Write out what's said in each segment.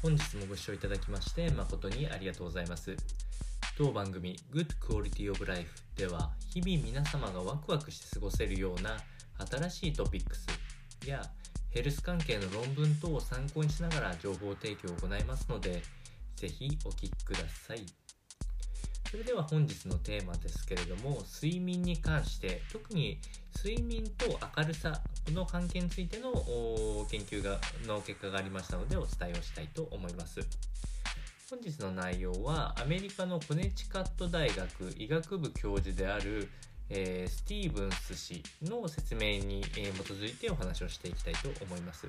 本日もご視聴いただきまして誠にありがとうございます。当番組 Good Quality of Life では日々皆様がワクワクして過ごせるような新しいトピックスやヘルス関係の論文等を参考にしながら情報提供を行いますのでぜひお聞きください。それでは本日のテーマですけれども睡眠に関して特に睡眠と明るさの関係についての研究がの結果がありましたのでお伝えをしたいと思います。本日の内容はアメリカのコネチカット大学医学部教授である、えー、スティーブンス氏の説明に、え、基づいてお話をしていきたいと思います。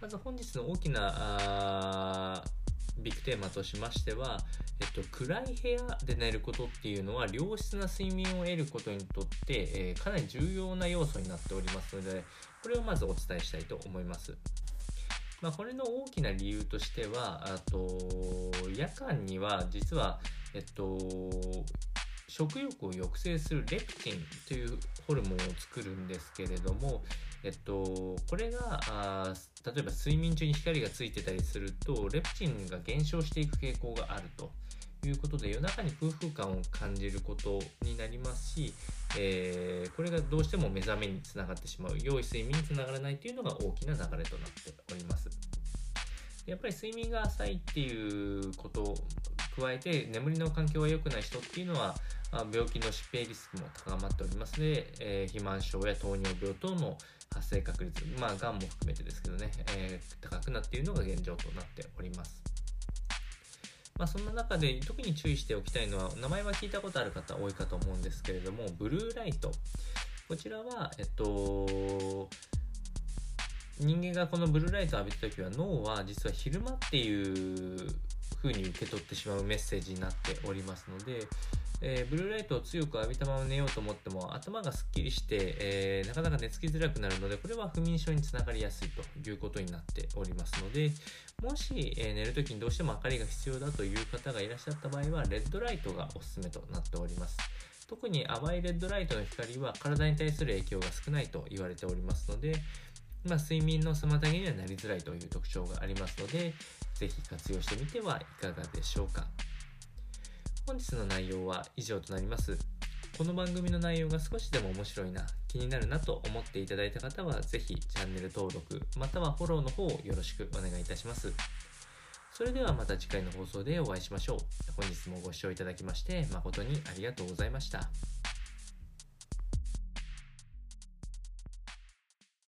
まず本日の大きなビッグテーマとしましては、えっと、暗い部屋で寝ることっていうのは良質な睡眠を得ることにとって、えー、かなり重要な要素になっておりますのでこれをまずお伝えしたいと思います。まあ、これの大きな理由としてはあと夜間には実は、えっと、食欲を抑制するレプチンというホルモンを作るんですけれども、えっと、これがあ例えば睡眠中に光がついてたりするとレプチンが減少していく傾向があるということで夜中に空腹感を感じることになりますし、えー、これがどうしても目覚めにつながってしまう。良い睡眠につながらないというのが大きな流れとなっております。やっぱり睡眠が浅いっていうこと加えて眠りの環境が良くない人っていうのは病気の疾病リスクも高まっておりますので、えー、肥満症や糖尿病等の発生確率、まあ、がんも含めてですけどね、えー、高くなっているのが現状となっております。まあ、そんな中で特に注意しておきたいのは、名前は聞いたことある方多いかと思うんですけれども、ブルーライト。こちらは、えっと、人間がこのブルーライトを浴びた時は脳は実は昼間っていう風に受け取ってしまうメッセージになっておりますので、えー、ブルーライトを強く浴びたまま寝ようと思っても頭がすっきりして、えー、なかなか寝つきづらくなるのでこれは不眠症につながりやすいということになっておりますのでもし、えー、寝るときにどうしても明かりが必要だという方がいらっしゃった場合はレッドライトがおすすめとなっております特に淡いレッドライトの光は体に対する影響が少ないと言われておりますのでまあ、睡眠の妨げにはなりづらいという特徴がありますので、ぜひ活用してみてはいかがでしょうか。本日の内容は以上となります。この番組の内容が少しでも面白いな、気になるなと思っていただいた方は、是非チャンネル登録、またはフォローの方をよろしくお願いいたします。それではまた次回の放送でお会いしましょう。本日もご視聴いただきまして誠にありがとうございました。